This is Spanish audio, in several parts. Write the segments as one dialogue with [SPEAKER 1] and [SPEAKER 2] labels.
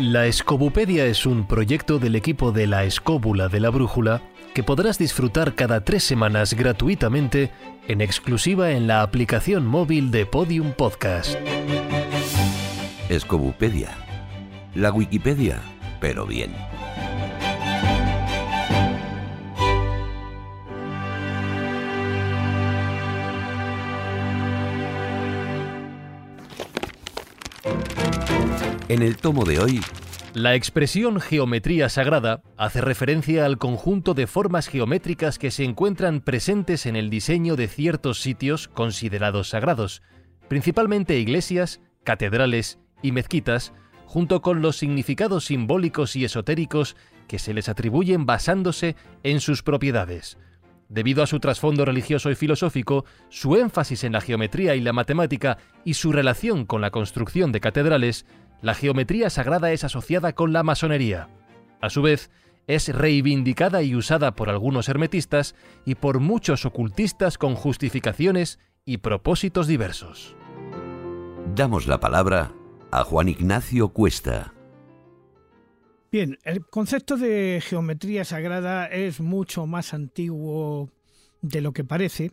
[SPEAKER 1] La Escobupedia es un proyecto del equipo de la Escóbula de la Brújula que podrás disfrutar cada tres semanas gratuitamente en exclusiva en la aplicación móvil de Podium Podcast.
[SPEAKER 2] Escobupedia. La Wikipedia, pero bien. En el tomo de hoy,
[SPEAKER 1] La expresión geometría sagrada hace referencia al conjunto de formas geométricas que se encuentran presentes en el diseño de ciertos sitios considerados sagrados, principalmente iglesias, catedrales y mezquitas, junto con los significados simbólicos y esotéricos que se les atribuyen basándose en sus propiedades. Debido a su trasfondo religioso y filosófico, su énfasis en la geometría y la matemática y su relación con la construcción de catedrales, la geometría sagrada es asociada con la masonería. A su vez, es reivindicada y usada por algunos hermetistas y por muchos ocultistas con justificaciones y propósitos diversos.
[SPEAKER 2] damos la palabra a Juan Ignacio Cuesta.
[SPEAKER 3] Bien, el concepto de geometría sagrada es mucho más antiguo de lo que parece,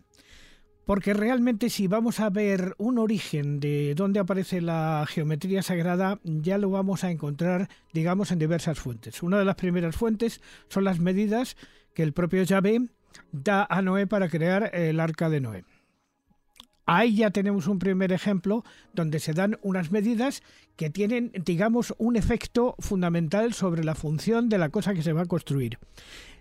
[SPEAKER 3] porque realmente si vamos a ver un origen de dónde aparece la geometría sagrada, ya lo vamos a encontrar, digamos, en diversas fuentes. Una de las primeras fuentes son las medidas que el propio Yahvé da a Noé para crear el arca de Noé. Ahí ya tenemos un primer ejemplo donde se dan unas medidas que tienen, digamos, un efecto fundamental sobre la función de la cosa que se va a construir.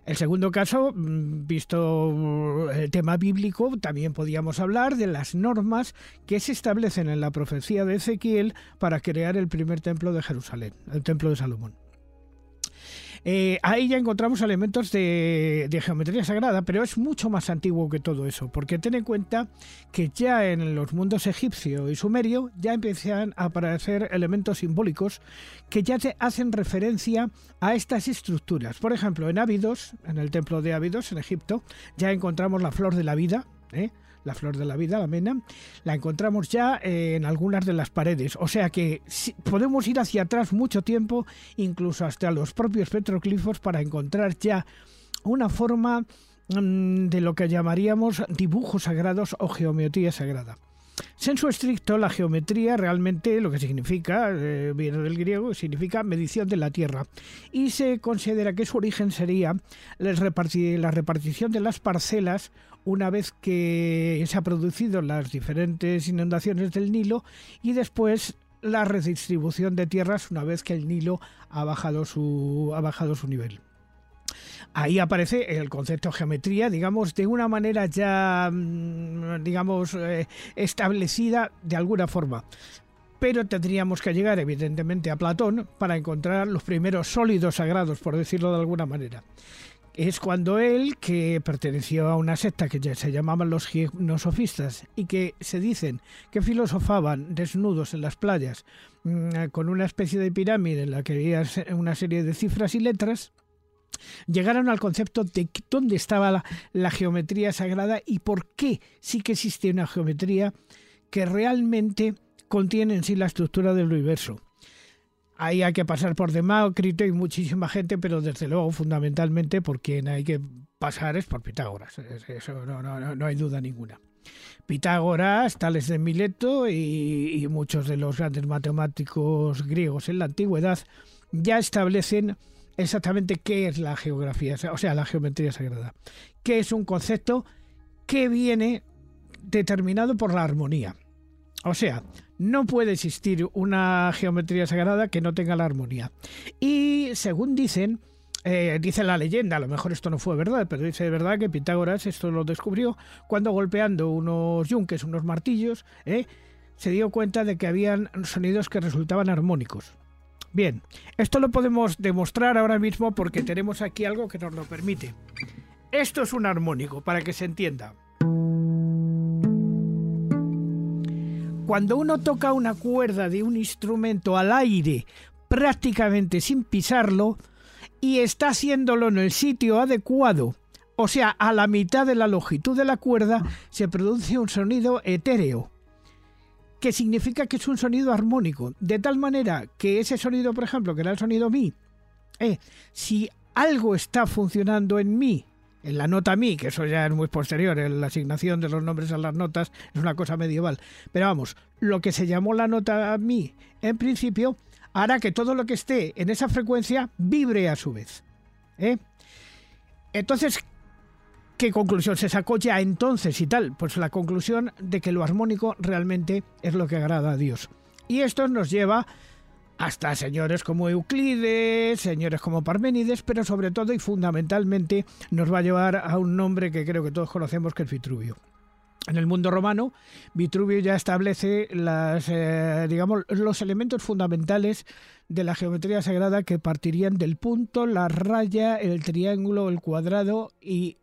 [SPEAKER 3] El segundo caso, mm, visto el tema bíblico, también podíamos hablar de las normas que se establecen en la profecía de Ezequiel para crear el primer templo de Jerusalén, el templo de Salomón. Eh, ahí ya encontramos elementos de, de, geometría sagrada, pero es mucho más antiguo que todo eso, porque ten en cuenta que ya en los mundos egipcio y sumerio ya empiezan a aparecer elementos simbólicos que ya te hacen referencia a estas estructuras. Por ejemplo, en Ábidos, en el templo de Ábidos, en Egipto, ya encontramos la flor de la vida, ¿eh? La flor de la vida, la mena, la encontramos ya en algunas de las paredes. O sea que podemos ir hacia atrás mucho tiempo, incluso hasta los propios petroglifos, para encontrar ya una forma mmm, de lo que llamaríamos dibujos sagrados o geometría sagrada. Sensu estricto, la geometría realmente lo que significa, eh, viene del griego, significa medición de la tierra. Y se considera que su origen sería la repartición de las parcelas una vez que se han producido las diferentes inundaciones del Nilo y después la redistribución de tierras una vez que el Nilo ha bajado su, ha bajado su nivel. Ahí aparece el concepto de geometría, digamos, de una manera ya, digamos, eh, establecida de alguna forma. Pero tendríamos que llegar, evidentemente, a Platón para encontrar los primeros sólidos sagrados, por decirlo de alguna manera es cuando él, que perteneció a una secta que se llamaban los gimnosofistas y que se dicen que filosofaban desnudos en las playas con una especie de pirámide en la que había una serie de cifras y letras, llegaron al concepto de dónde estaba la, la, geometría sagrada y por qué sí que existe una geometría que realmente contiene en sí la estructura del universo. Ahí hay que pasar por Demócrito y muchísima gente, pero desde luego, fundamentalmente, por quien hay que pasar es por Pitágoras. Eso no, no, no hay duda ninguna. Pitágoras, Tales de Mileto y, y muchos de los grandes matemáticos griegos en la antigüedad ya establecen exactamente qué es la geografía, o sea, la geometría sagrada, que es un concepto que viene determinado por la armonía. O sea, no puede existir una geometría sagrada que no tenga la armonía. Y según dicen, eh, dice la leyenda, a lo mejor esto no fue verdad, pero dice de verdad que Pitágoras esto lo descubrió cuando golpeando unos yunques, unos martillos, eh, se dio cuenta de que habían sonidos que resultaban armónicos. Bien, esto lo podemos demostrar ahora mismo porque tenemos aquí algo que nos lo permite. Esto es un armónico, para que se entienda. Cuando uno toca una cuerda de un instrumento al aire prácticamente sin pisarlo y está haciéndolo en el sitio adecuado, o sea, a la mitad de la longitud de la cuerda, se produce un sonido etéreo que significa que es un sonido armónico, de tal manera que ese sonido, por ejemplo, que era el sonido mi, eh, si algo está funcionando en mi, en la nota mi, que eso ya es muy posterior, la asignación de los nombres a las notas es una cosa medieval, pero vamos, lo que se llamó la nota mi, en principio, hará que todo lo que esté en esa frecuencia vibre a su vez. ¿eh? Entonces, ¿qué conclusión se sacó ya entonces y tal? Pues la conclusión de que lo armónico realmente es lo que agrada a Dios. Y esto nos lleva hasta señores como Euclides, señores como Parménides, pero sobre todo y fundamentalmente nos va a llevar a un nombre que creo que todos conocemos que es Vitruvio. En el mundo romano, Vitruvio ya establece las, eh, digamos, los elementos fundamentales de la geometría sagrada que partirían del punto, la raya, el triángulo, el cuadrado y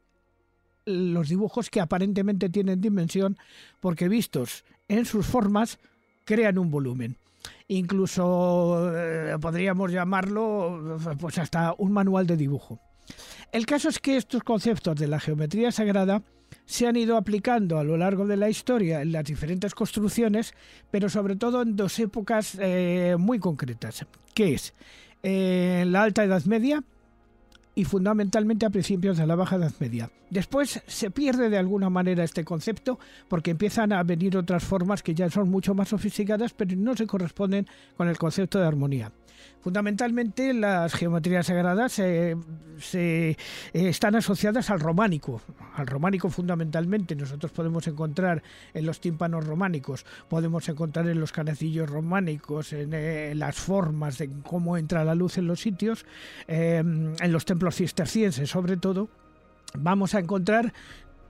[SPEAKER 3] los dibujos que aparentemente tienen dimensión porque vistos en sus formas crean un volumen. Incluso eh, podríamos llamarlo pues hasta un manual de dibujo. El caso es que estos conceptos de la geometría sagrada se han ido aplicando a lo largo de la historia en las diferentes construcciones, pero sobre todo en dos épocas eh, muy concretas, que es eh, la Alta Edad Media y fundamentalmente a principios de la Baja Edad Media. Después se pierde de alguna manera este concepto porque empiezan a venir otras formas que ya son mucho más sofisticadas pero no se corresponden con el concepto de armonía. Fundamentalmente las geometrías sagradas se, eh, están asociadas al románico, al románico fundamentalmente. Nosotros podemos encontrar en los tímpanos románicos, podemos encontrar en los canecillos románicos, en, eh, las formas de cómo entra la luz en los sitios, em, en los templos cistercienses sobre todo, vamos a encontrar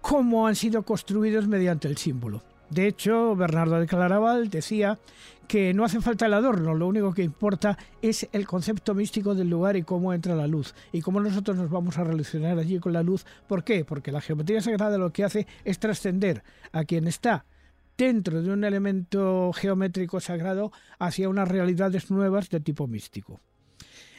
[SPEAKER 3] cómo han sido construidos mediante el símbolo. De hecho, Bernardo de Claraval decía que no hace falta el adorno, lo único que importa es el concepto místico del lugar y cómo entra la luz y cómo nosotros nos vamos a relacionar allí con la luz. ¿Por qué? Porque la geometría sagrada lo que hace es trascender a quien está dentro de un elemento geométrico sagrado hacia unas realidades nuevas de tipo místico.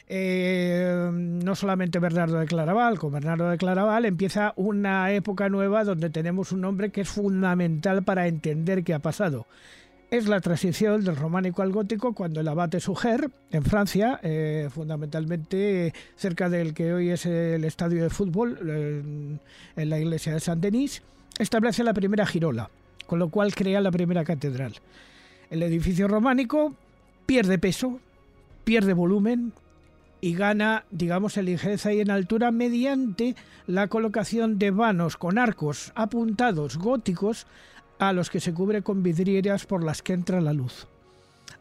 [SPEAKER 3] Eh, no solamente Bernardo de Claraval, con Bernardo de Claraval empieza una época nueva donde tenemos un hombre que es fundamental para entender qué ha pasado es la transición del románico al gótico cuando el abate Suger, en Francia, eh, fundamentalmente cerca del que hoy es el estadio de fútbol, en, la iglesia de Saint-Denis, establece la primera girola, con lo cual crea la primera catedral. El edificio románico pierde peso, pierde volumen y gana, digamos, en ligereza y en altura mediante la colocación de vanos con arcos apuntados góticos a los que se cubre con vidrieras por las que entra la luz.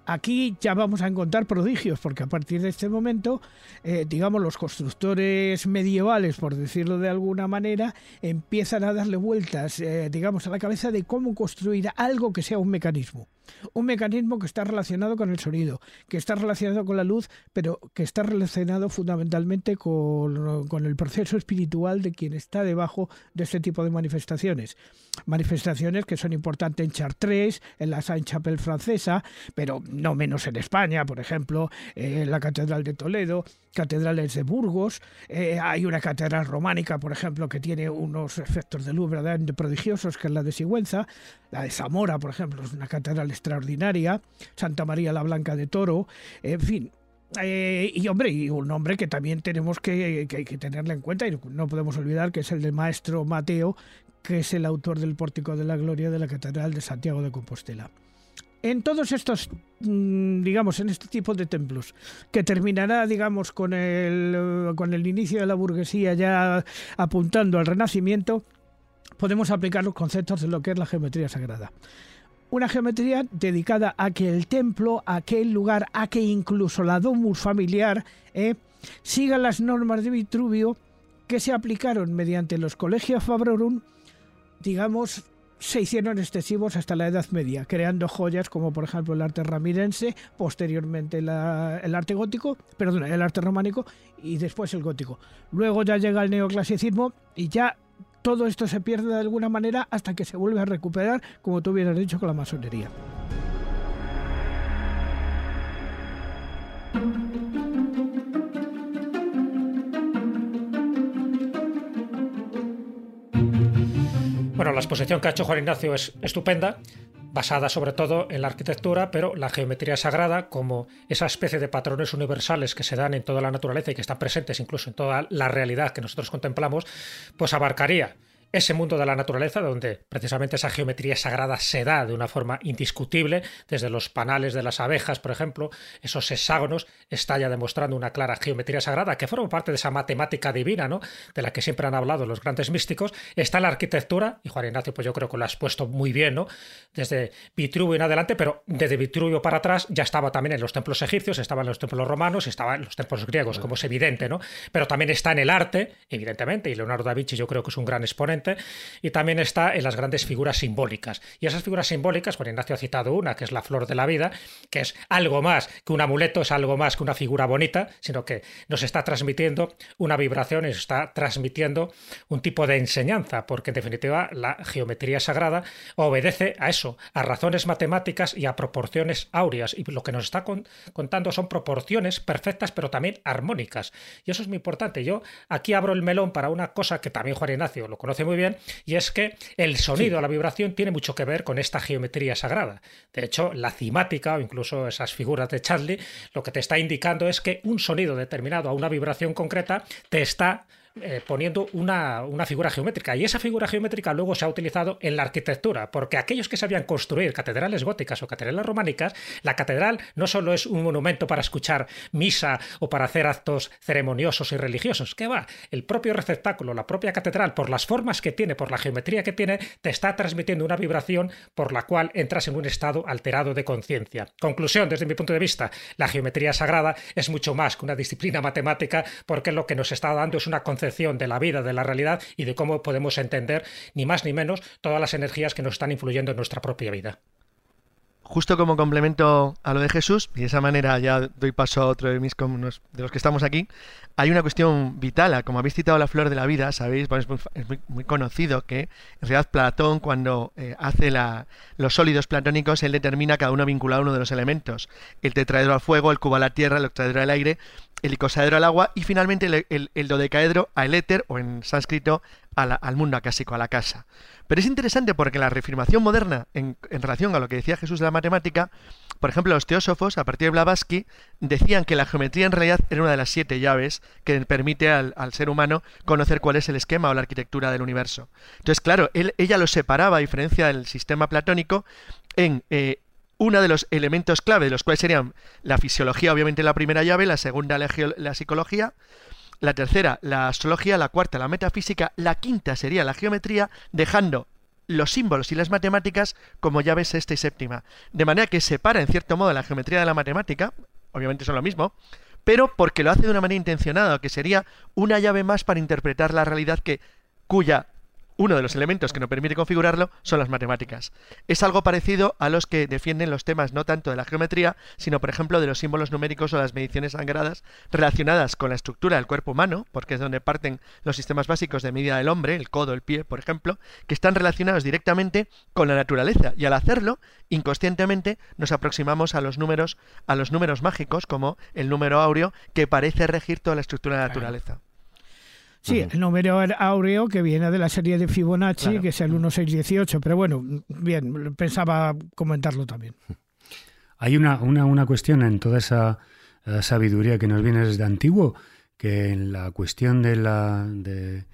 [SPEAKER 3] Aquí ya vamos a encontrar prodigios, porque a partir de este momento, eh, digamos, los constructores medievales, por decirlo de alguna manera, empiezan a darle vueltas, eh, digamos, a la cabeza de cómo construir algo que sea un mecanismo. Un mecanismo que está relacionado con el sonido, que está relacionado con la luz, pero que está relacionado fundamentalmente con, con el proceso espiritual de quien está debajo de este tipo de manifestaciones. Manifestaciones que son importantes en Chartres, en la Saint-Chapelle francesa, pero no menos en España, por ejemplo, en la Catedral de Toledo, catedrales de Burgos, eh, hay una catedral románica, por ejemplo, que tiene unos efectos de luz verdaderamente prodigiosos, que es la de Sigüenza, la de Zamora, por ejemplo, es una catedral extraordinaria, Santa María la Blanca de Toro, en fin, eh, y hombre, y un nombre que también tenemos que, que, que, tenerle en cuenta y no podemos olvidar que es el del maestro Mateo, que es el autor del Pórtico de la Gloria de la Catedral de Santiago de Compostela en todos estos, mm, digamos, en este tipo de templos, que terminará, digamos, con el, con el inicio de la burguesía ya apuntando al Renacimiento, podemos aplicar los conceptos de lo que es la geometría sagrada. Una geometría dedicada a que el templo, a que el lugar, a que incluso la domus familiar eh, siga las normas de Vitruvio que se aplicaron mediante los colegios Fabrorum, digamos, se hicieron excesivos hasta la Edad Media, creando joyas como por ejemplo el arte ramirense, posteriormente el arte gótico, perdón, el arte románico y después el gótico. Luego ya llega el neoclasicismo y ya todo esto se pierde de alguna manera hasta que se vuelve a recuperar, como tú hubieras dicho, con la masonería.
[SPEAKER 4] Bueno, la exposición que ha hecho Juan Ignacio es estupenda. basada sobre todo en la arquitectura, pero la geometría sagrada, como esa especie de patrones universales que se dan en toda la naturaleza y que están presentes incluso en toda la realidad que nosotros contemplamos, pues abarcaría ese mundo de la naturaleza donde precisamente esa geometría sagrada se da de una forma indiscutible, desde los panales de las abejas, por ejemplo, esos hexágonos, está ya demostrando una clara geometría sagrada que forma parte de esa matemática divina, ¿no? de la que siempre han hablado los grandes místicos, está la arquitectura, y Juan Ignacio, pues yo creo que lo has puesto muy bien, ¿no? Desde Vitruvio en adelante, pero desde Vitruvio para atrás ya estaba también en los templos egipcios, estaba en los templos romanos, estaba en los templos griegos, como es evidente, ¿no? Pero también está en el arte, evidentemente, y Leonardo da Vinci yo creo que es un gran exponente y también está en las grandes figuras simbólicas. Y esas figuras simbólicas, Juan Ignacio ha citado una, que es la flor de la vida, que es algo más que un amuleto, es algo más que una figura bonita, sino que nos está transmitiendo una vibración, nos está transmitiendo un tipo de enseñanza, porque en definitiva la geometría sagrada obedece a eso, a razones matemáticas y a proporciones áureas. Y lo que nos está contando son proporciones perfectas, pero también armónicas. Y eso es muy importante. Yo aquí abro el melón para una cosa que también Juan Ignacio lo conoce muy bien, y es que el sonido, la vibración, tiene mucho que ver con esta geometría sagrada. De hecho, la cimática o incluso esas figuras de Charlie, lo que te está indicando es que un sonido determinado a una vibración concreta te está eh, poniendo una, una, figura geométrica. Y esa figura geométrica luego se ha utilizado en la arquitectura, porque aquellos que sabían construir catedrales góticas o catedrales románicas, la catedral no solo es un monumento para escuchar misa o para hacer actos ceremoniosos y religiosos, que va, el propio receptáculo, la propia catedral, por las formas que tiene, por la geometría que tiene, te está transmitiendo una vibración por la cual entras en un estado alterado de conciencia. Conclusión, desde mi punto de vista, la geometría sagrada es mucho más que una disciplina matemática, porque lo que nos está dando es una concepción de la vida, de la realidad y de cómo podemos entender, ni más ni menos, todas las energías que nos están influyendo en nuestra propia vida.
[SPEAKER 5] Justo como complemento a lo de Jesús, y de esa manera ya doy paso a otro de, mis, de los que estamos aquí, hay una cuestión vital. Como habéis citado la flor de la vida, sabéis, es, muy, conocido que en realidad Platón, cuando eh, hace la, los sólidos platónicos, él determina cada uno vinculado a uno de los elementos. El tetraedro al fuego, el cubo a la tierra, el octaedro al aire, el icosaedro al agua y finalmente el, dodecaedro al éter o en sánscrito al mundo acásico, a la casa. Pero es interesante porque la reafirmación moderna en, relación a lo que decía Jesús de la matemática, por ejemplo, los teósofos, a partir de Blavatsky, decían que la geometría en realidad era una de las siete llaves que permite al, ser humano conocer cuál es el esquema o la arquitectura del universo. Entonces, claro, ella lo separaba, a diferencia del sistema platónico, en eh, uno de los elementos clave, de los cuales serían la fisiología, obviamente la primera llave, la segunda la, psicología, la tercera la astrología, la cuarta la metafísica, la quinta sería la geometría, dejando los símbolos y las matemáticas como llaves sexta y séptima. De manera que separa en cierto modo la geometría de la matemática, obviamente son lo mismo, pero porque lo hace de una manera intencionada, que sería una llave más para interpretar la realidad que cuya uno de los elementos que nos permite configurarlo son las matemáticas. Es algo parecido a los que defienden los temas no tanto de la geometría, sino por ejemplo de los símbolos numéricos o las mediciones sangradas relacionadas con la estructura del cuerpo humano, porque es donde parten los sistemas básicos de medida del hombre, el codo, el pie, por ejemplo, que están relacionados directamente con la naturaleza y al hacerlo, inconscientemente nos aproximamos a los números, a los números mágicos como el número áureo que parece regir toda la estructura de la naturaleza.
[SPEAKER 3] Sí, el número áureo que viene de la serie de Fibonacci, que es el 1618. Pero bueno, bien, pensaba comentarlo también.
[SPEAKER 6] Hay una, una, una cuestión en toda esa eh, sabiduría que nos viene desde antiguo, que en la cuestión de, la, de,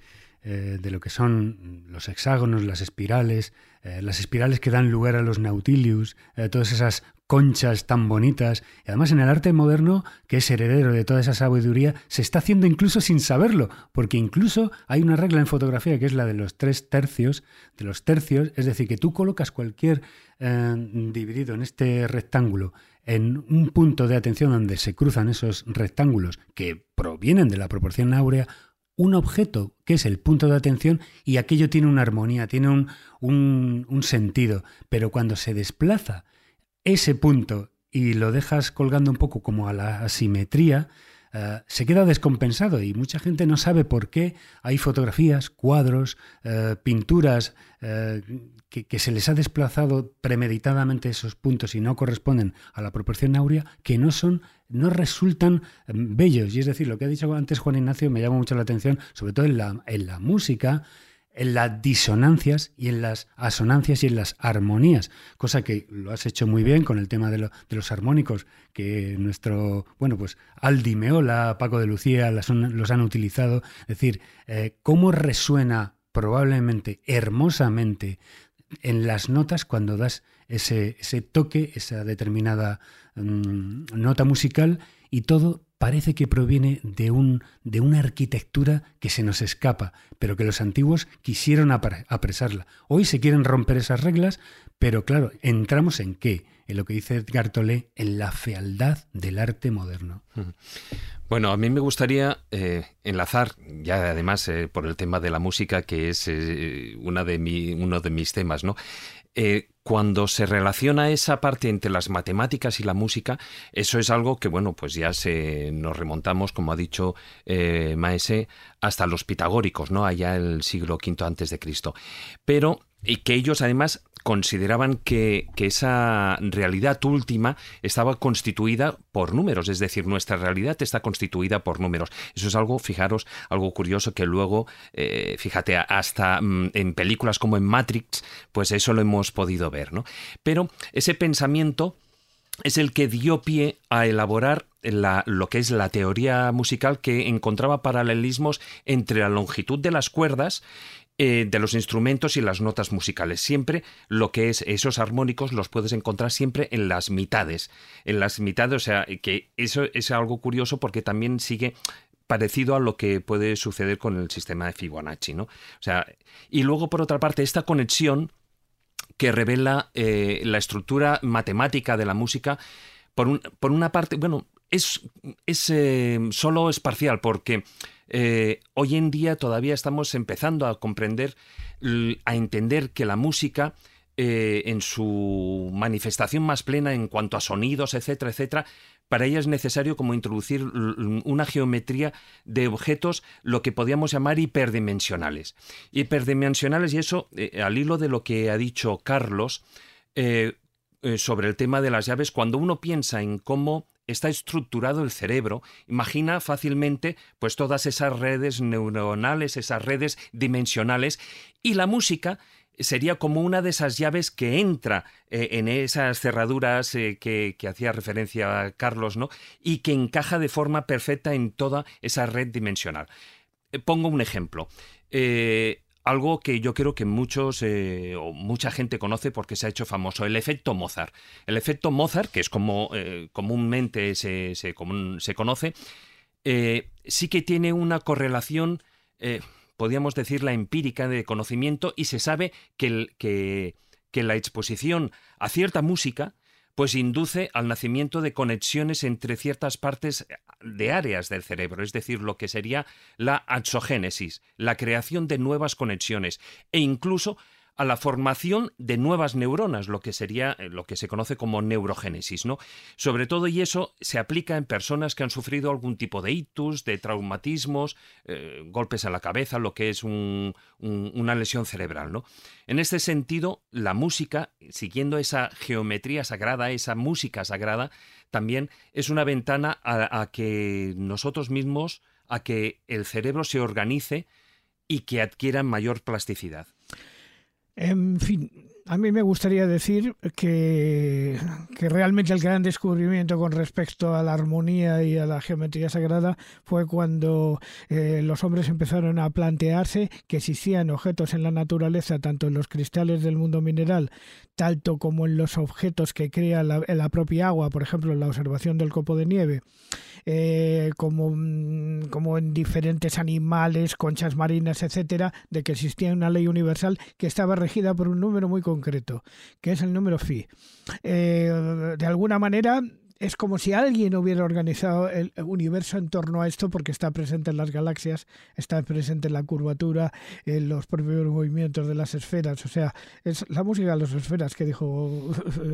[SPEAKER 6] eh, de lo que son los hexágonos, las espirales, eh, las espirales que dan lugar a los nautilius, todas esas conchas tan bonitas. Y además en el arte moderno, que es heredero de toda esa sabiduría, se está haciendo incluso sin saberlo, porque incluso hay una regla en fotografía que es la de los tres tercios, de los tercios, es decir, que tú colocas cualquier eh, dividido en este rectángulo en un punto de atención donde se cruzan esos rectángulos que provienen de la proporción áurea, un objeto que es el punto de atención y aquello tiene una armonía, tiene un, un, un sentido, pero cuando se desplaza ese punto y lo dejas colgando un poco como a la asimetría, eh, se queda descompensado y mucha gente no sabe por qué hay fotografías, cuadros, eh, pinturas eh, que, se les ha desplazado premeditadamente esos puntos y no corresponden a la proporción áurea, que no son, no resultan bellos. Y es decir, lo que ha dicho antes Juan Ignacio me llama mucho la atención, sobre todo en la, en la música, en las disonancias y en las asonancias y en las armonías, cosa que lo has hecho muy bien con el tema de, los armónicos, que nuestro, bueno, pues Aldi Meola, Paco de Lucía los han utilizado, es decir, eh, cómo resuena probablemente hermosamente en las notas cuando das ese, ese toque, esa determinada mm, nota musical y todo parece que proviene de, un, de una arquitectura que se nos escapa, pero que los antiguos quisieron apresarla. Hoy se quieren romper esas reglas, pero claro, entramos en qué? En lo que dice Edgar Tolle, en la fealdad del arte moderno.
[SPEAKER 7] Bueno, a mí me gustaría eh, enlazar, ya además eh, por el tema de la música, que es eh, una de mi, uno de mis temas, ¿no? Cuando se relaciona esa parte entre las matemáticas y la música, eso es algo que, bueno, pues ya se nos remontamos, como ha dicho eh, Maese, hasta los pitagóricos, ¿no? Allá el siglo V antes de Cristo. Pero, y que ellos además consideraban que, esa realidad última estaba constituida por números, es decir, nuestra realidad está constituida por números. Eso es algo, fijaros, algo curioso que luego, eh, fíjate, hasta mm, en películas como en Matrix, pues eso lo hemos podido ver, ¿no? Pero ese pensamiento es el que dio pie a elaborar lo que es la teoría musical que encontraba paralelismos entre la longitud de las cuerdas eh, de los instrumentos y las notas musicales. Siempre lo que es esos armónicos los puedes encontrar siempre en las mitades. En las mitades, o sea, que eso es algo curioso porque también sigue parecido a lo que puede suceder con el sistema de Fibonacci, ¿no? O sea, y luego por otra parte esta conexión que revela eh, la estructura matemática de la música por, por una parte, bueno, es, es eh, solo es parcial porque eh, hoy en día todavía estamos empezando a comprender, a entender que la música eh, en su manifestación más plena en cuanto a sonidos, etcétera, etcétera, para ella es necesario como introducir una geometría de objetos, lo que podríamos llamar hiperdimensionales. Hiperdimensionales, y eso, eh, al hilo de lo que ha dicho Carlos, sobre el tema de las llaves, cuando uno piensa en cómo está estructurado el cerebro, imagina fácilmente pues todas esas redes neuronales, esas redes dimensionales y la música sería como una de esas llaves que entra eh, en esas cerraduras eh, que, hacía referencia Carlos, ¿no? Y que encaja de forma perfecta en toda esa red dimensional. Eh, pongo un ejemplo algo que yo creo que muchos eh, mucha gente conoce porque se ha hecho famoso, el efecto Mozart. El efecto Mozart, que es como eh, comúnmente se, se, se conoce, eh, sí que tiene una correlación, podríamos decir, la empírica de conocimiento y se sabe que, que, que la exposición a cierta música pues induce al nacimiento de conexiones entre ciertas partes de áreas del cerebro, es decir, lo que sería la axogénesis, la creación de nuevas conexiones e incluso a la formación de nuevas neuronas, lo que sería eh, lo que se conoce como neurogénesis, ¿no? Sobre todo y eso se aplica en personas que han sufrido algún tipo de ictus, de traumatismos, eh, golpes a la cabeza, lo que es una lesión cerebral, ¿no? En este sentido, la música, siguiendo esa geometría sagrada, esa música sagrada, también es una ventana a que nosotros mismos, a que el cerebro se organice y que adquiera mayor plasticidad.
[SPEAKER 3] En fin, a mí me gustaría decir que, que, realmente el gran descubrimiento con respecto a la armonía y a la geometría sagrada fue cuando eh, los hombres empezaron a plantearse que existían objetos en la naturaleza, tanto en los cristales del mundo mineral, tanto como en los objetos que crea la, propia agua, por ejemplo, la observación del copo de nieve, eh, como, mm, como en diferentes animales, conchas marinas, etcétera, de que existía una ley universal que estaba regida por un número muy concreto, que es el número phi. Eh, de alguna manera, es como si alguien hubiera organizado el universo en torno a esto porque está presente en las galaxias, está presente en la curvatura, en los propios movimientos de las esferas. O sea, es la música de las esferas que dijo,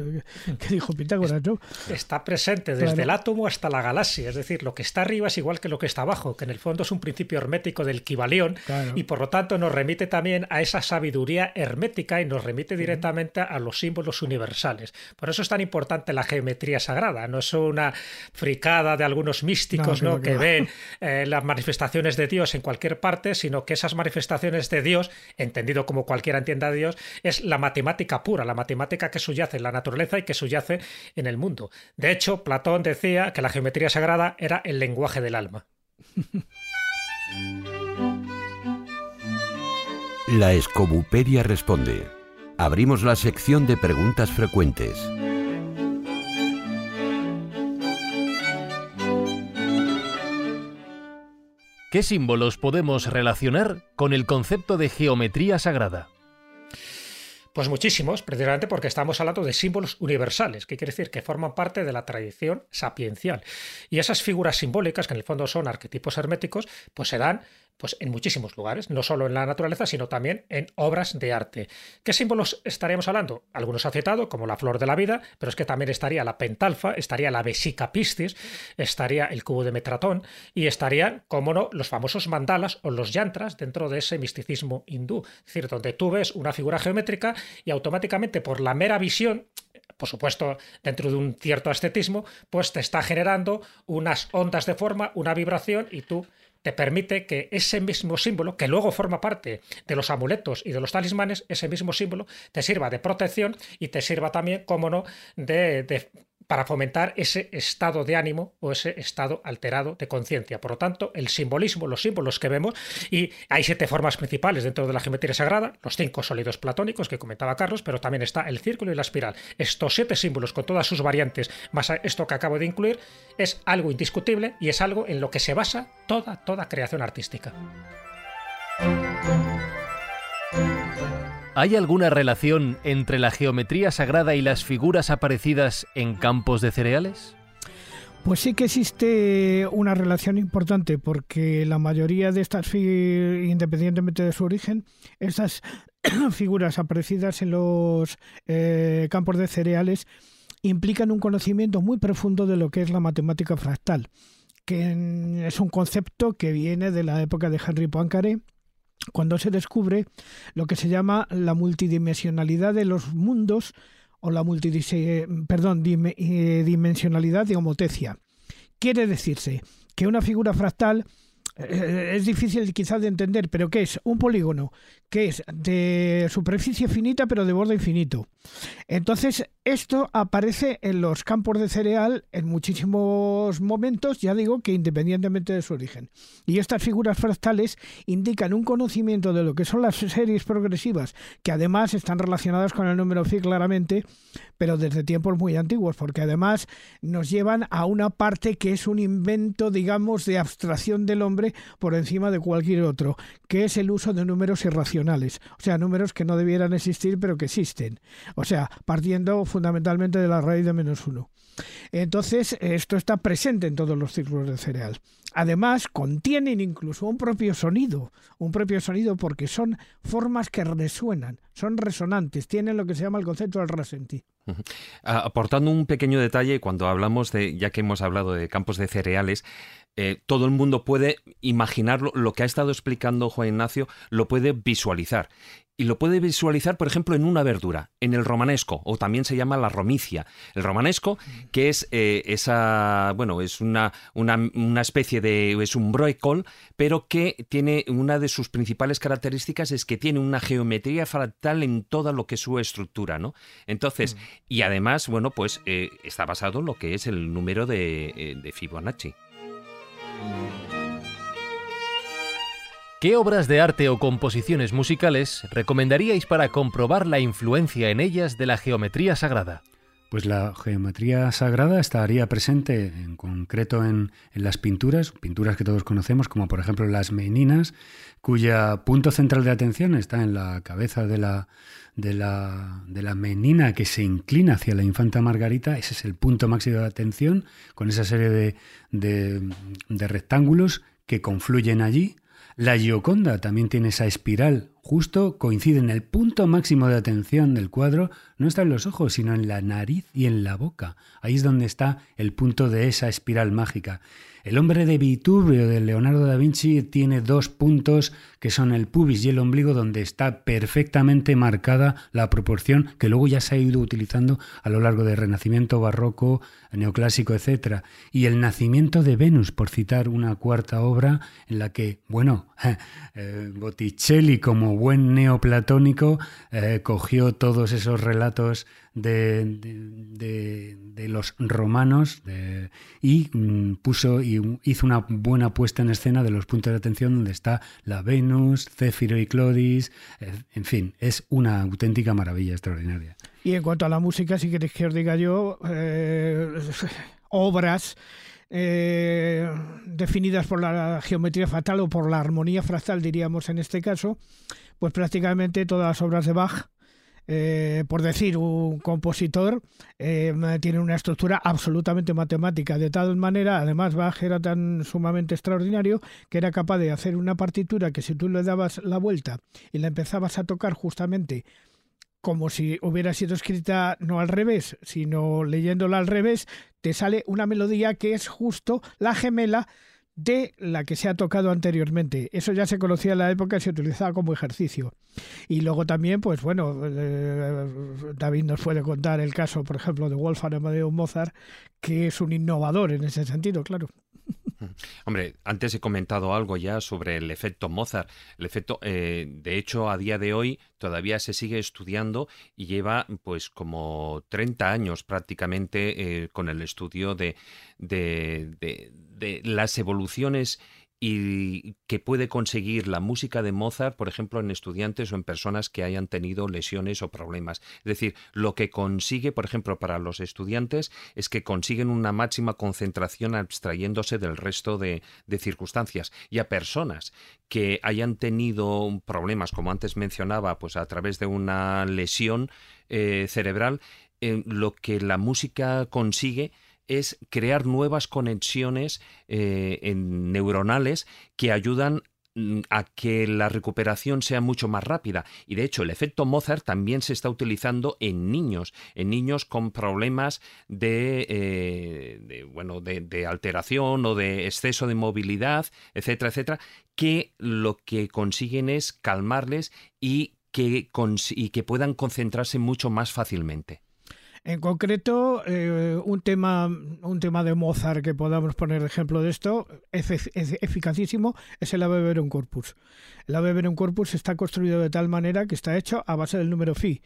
[SPEAKER 3] que dijo Pitágoras, ¿no?
[SPEAKER 4] Está presente desde el átomo hasta la galaxia. Es decir, lo que está arriba es igual que lo que está abajo, que en el fondo es un principio hermético del Kibalión y por lo tanto nos remite también a esa sabiduría hermética y nos remite directamente a los símbolos universales. Por eso es tan importante la geometría sagrada. no es una fricada de algunos místicos ¿no? que ven eh, las manifestaciones de Dios en cualquier parte, sino que esas manifestaciones de Dios, entendido como cualquiera entienda a Dios, es la matemática pura, la matemática que subyace en la naturaleza y que subyace en el mundo. De hecho, Platón decía que la geometría sagrada era el lenguaje del alma.
[SPEAKER 2] La Escobuperia responde. Abrimos la sección de preguntas frecuentes.
[SPEAKER 1] ¿Qué símbolos podemos relacionar con el concepto de geometría sagrada?
[SPEAKER 4] Pues muchísimos, precisamente porque estamos hablando de símbolos universales, que quiere decir que forman parte de la tradición sapiencial. Y esas figuras simbólicas, que en el fondo son arquetipos herméticos, pues se dan pues en muchísimos lugares, no solo en la naturaleza, sino también en obras de arte. ¿Qué símbolos estaríamos hablando? Algunos ha como la flor de la vida, pero es que también estaría la pentalfa, estaría la vesica pistis, estaría el cubo de Metratón y estarían, como no, los famosos mandalas o los yantras dentro de ese misticismo hindú. Es decir, donde tú ves una figura geométrica y automáticamente por la mera visión por supuesto, dentro de un cierto ascetismo, pues te está generando unas ondas de forma, una vibración y tú te permite que ese mismo símbolo, que luego forma parte de los amuletos y de los talismanes, ese mismo símbolo te sirva de protección y te sirva también, como no, de, de para fomentar ese estado de ánimo o ese estado alterado de conciencia. Por lo tanto, el simbolismo, los símbolos que vemos, y hay siete formas principales dentro de la geometría sagrada, los cinco sólidos platónicos que comentaba Carlos, pero también está el círculo y la espiral. Estos siete símbolos con todas sus variantes, más esto que acabo de incluir, es algo indiscutible y es algo en lo que se basa toda, toda creación artística.
[SPEAKER 1] ¿Hay alguna relación entre la geometría sagrada y las figuras aparecidas en campos de cereales?
[SPEAKER 3] Pues sí que existe una relación importante porque la mayoría de estas, independientemente de su origen, estas figuras aparecidas en los eh, campos de cereales implican un conocimiento muy profundo de lo que es la matemática fractal, que es un concepto que viene de la época de Henry Poincaré cuando se descubre lo que se llama la multidimensionalidad de los mundos o la perdón, eh, dimensionalidad de homotecia. Quiere decirse que una figura fractal es difícil quizás de entender, pero ¿qué es? Un polígono que es de superficie finita pero de borde infinito. Entonces, esto aparece en los campos de cereal en muchísimos momentos, ya digo que independientemente de su origen. Y estas figuras fractales indican un conocimiento de lo que son las series progresivas, que además están relacionadas con el número phi claramente, pero desde tiempos muy antiguos, porque además nos llevan a una parte que es un invento, digamos, de abstracción del hombre por encima de cualquier otro, que es el uso de números irracionales, o sea, números que no debieran existir pero que existen. O sea, partiendo fundamentalmente de la raíz de menos uno. Entonces, esto está presente en todos los círculos de cereal. Además, contienen incluso un propio sonido, un propio sonido porque son formas que resuenan, son resonantes, tienen lo que se llama el concepto del resentí.
[SPEAKER 7] Aportando un pequeño detalle, cuando hablamos de, ya que hemos hablado de campos de cereales, eh, todo el mundo puede imaginarlo, lo que ha estado explicando Juan Ignacio, lo puede visualizar y lo puede visualizar, por ejemplo, en una verdura, en el romanesco, o también se llama la romicia. El romanesco, que es eh, esa, bueno, es una, una, especie de, es un broecol, pero que tiene una de sus principales características es que tiene una geometría fractal en toda lo que es su estructura, ¿no? Entonces, y además, bueno, pues eh, está basado en lo que es el número de, eh, de Fibonacci.
[SPEAKER 1] ¿Qué obras de arte o composiciones musicales recomendaríais para comprobar la influencia en ellas de la geometría sagrada?
[SPEAKER 6] Pues la geometría sagrada estaría presente en concreto en, las pinturas, pinturas que todos conocemos, como por ejemplo las meninas, cuya punto central de atención está en la cabeza de la, de la, de la menina que se inclina hacia la infanta Margarita. Ese es el punto máximo de atención, con esa serie de, de rectángulos que confluyen allí la Gioconda también tiene esa espiral justo coincide en el punto máximo de atención del cuadro, no está en los ojos, sino en la nariz y en la boca. Ahí es donde está el punto de esa espiral mágica. El hombre de Vitubio de Leonardo da Vinci tiene dos puntos que son el pubis y el ombligo donde está perfectamente marcada la proporción que luego ya se ha ido utilizando a lo largo del Renacimiento, Barroco, Neoclásico, etc. Y el nacimiento de Venus, por citar una cuarta obra en la que, bueno, Botticelli como buen neoplatónico eh, cogió todos esos relatos de, de, los romanos y mm, puso y hizo una buena puesta en escena de los puntos de atención donde está la Venus, Céfiro y Clodis, eh, en fin, es una auténtica maravilla extraordinaria.
[SPEAKER 3] Y en cuanto a la música, si queréis que os diga yo, eh, obras eh, definidas por la geometría fatal o por la armonía fractal, diríamos en este caso, pues prácticamente todas las obras de Bach eh, por decir, un compositor eh, tiene una estructura absolutamente matemática, de tal manera, además Bach era tan sumamente extraordinario que era capaz de hacer una partitura que si tú le dabas la vuelta y la empezabas a tocar justamente como si hubiera sido escrita no al revés, sino leyéndola al revés, te sale una melodía que es justo la gemela de la que se ha tocado anteriormente. Eso ya se conocía en la época y se utilizaba como ejercicio. Y luego también, pues bueno, eh, David nos puede contar el caso, por ejemplo, de Wolfgang Amadeus Mozart, que es un innovador en ese sentido, claro.
[SPEAKER 7] Hombre, antes he comentado algo ya sobre el efecto Mozart. El efecto, eh, de hecho, a día de hoy todavía se sigue estudiando y lleva pues como 30 años prácticamente eh, con el estudio de, de, de las evoluciones y que puede conseguir la música de Mozart, por ejemplo, en estudiantes o en personas que hayan tenido lesiones o problemas. Es decir, lo que consigue, por ejemplo, para los estudiantes es que consiguen una máxima concentración abstrayéndose del resto de, circunstancias. Y a personas que hayan tenido problemas, como antes mencionaba, pues a través de una lesión eh, cerebral, eh, lo que la música consigue es crear nuevas conexiones eh, neuronales que ayudan mm, a que la recuperación sea mucho más rápida. Y de hecho, el efecto Mozart también se está utilizando en niños, en niños con problemas de, eh, bueno, de, alteración o de exceso de movilidad, etcétera, etcétera, que lo que consiguen es calmarles y que, y que puedan concentrarse mucho más fácilmente.
[SPEAKER 3] En concreto, eh, un, tema, un tema de Mozart que podamos poner ejemplo de esto, es, eficacísimo, es el Ave Verum Corpus. El Ave Verum Corpus está construido de tal manera que está hecho a base del número phi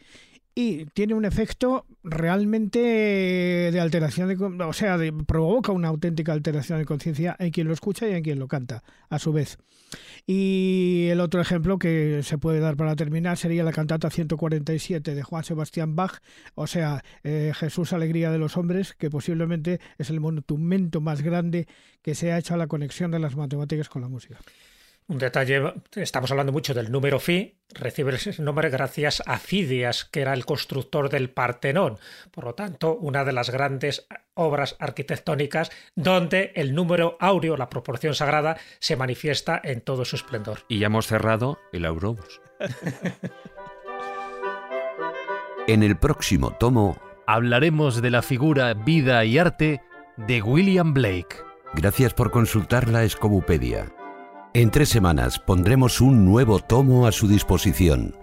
[SPEAKER 3] y tiene un efecto realmente de alteración, de, o sea, provoca una auténtica alteración de conciencia en quien lo escucha y en quien lo canta, a su vez. Y el otro ejemplo que se puede dar para terminar sería la cantata 147 de Juan Sebastián Bach, o sea, eh, Jesús Alegría de los Hombres, que posiblemente es el monumento más grande que se ha hecho a la conexión de las matemáticas con la música.
[SPEAKER 4] Un detalle, estamos hablando mucho del número phi, recibe ese nombre gracias a Fidias, que era el constructor del Partenón. Por lo tanto, una de las grandes obras arquitectónicas donde el número áureo, la proporción sagrada, se manifiesta en todo su esplendor.
[SPEAKER 7] Y ya hemos cerrado el Aurobus.
[SPEAKER 2] en el próximo tomo
[SPEAKER 1] hablaremos de la figura Vida y Arte de William Blake.
[SPEAKER 2] Gracias por consultar la Escobupedia. En tres semanas pondremos un nuevo tomo a su disposición.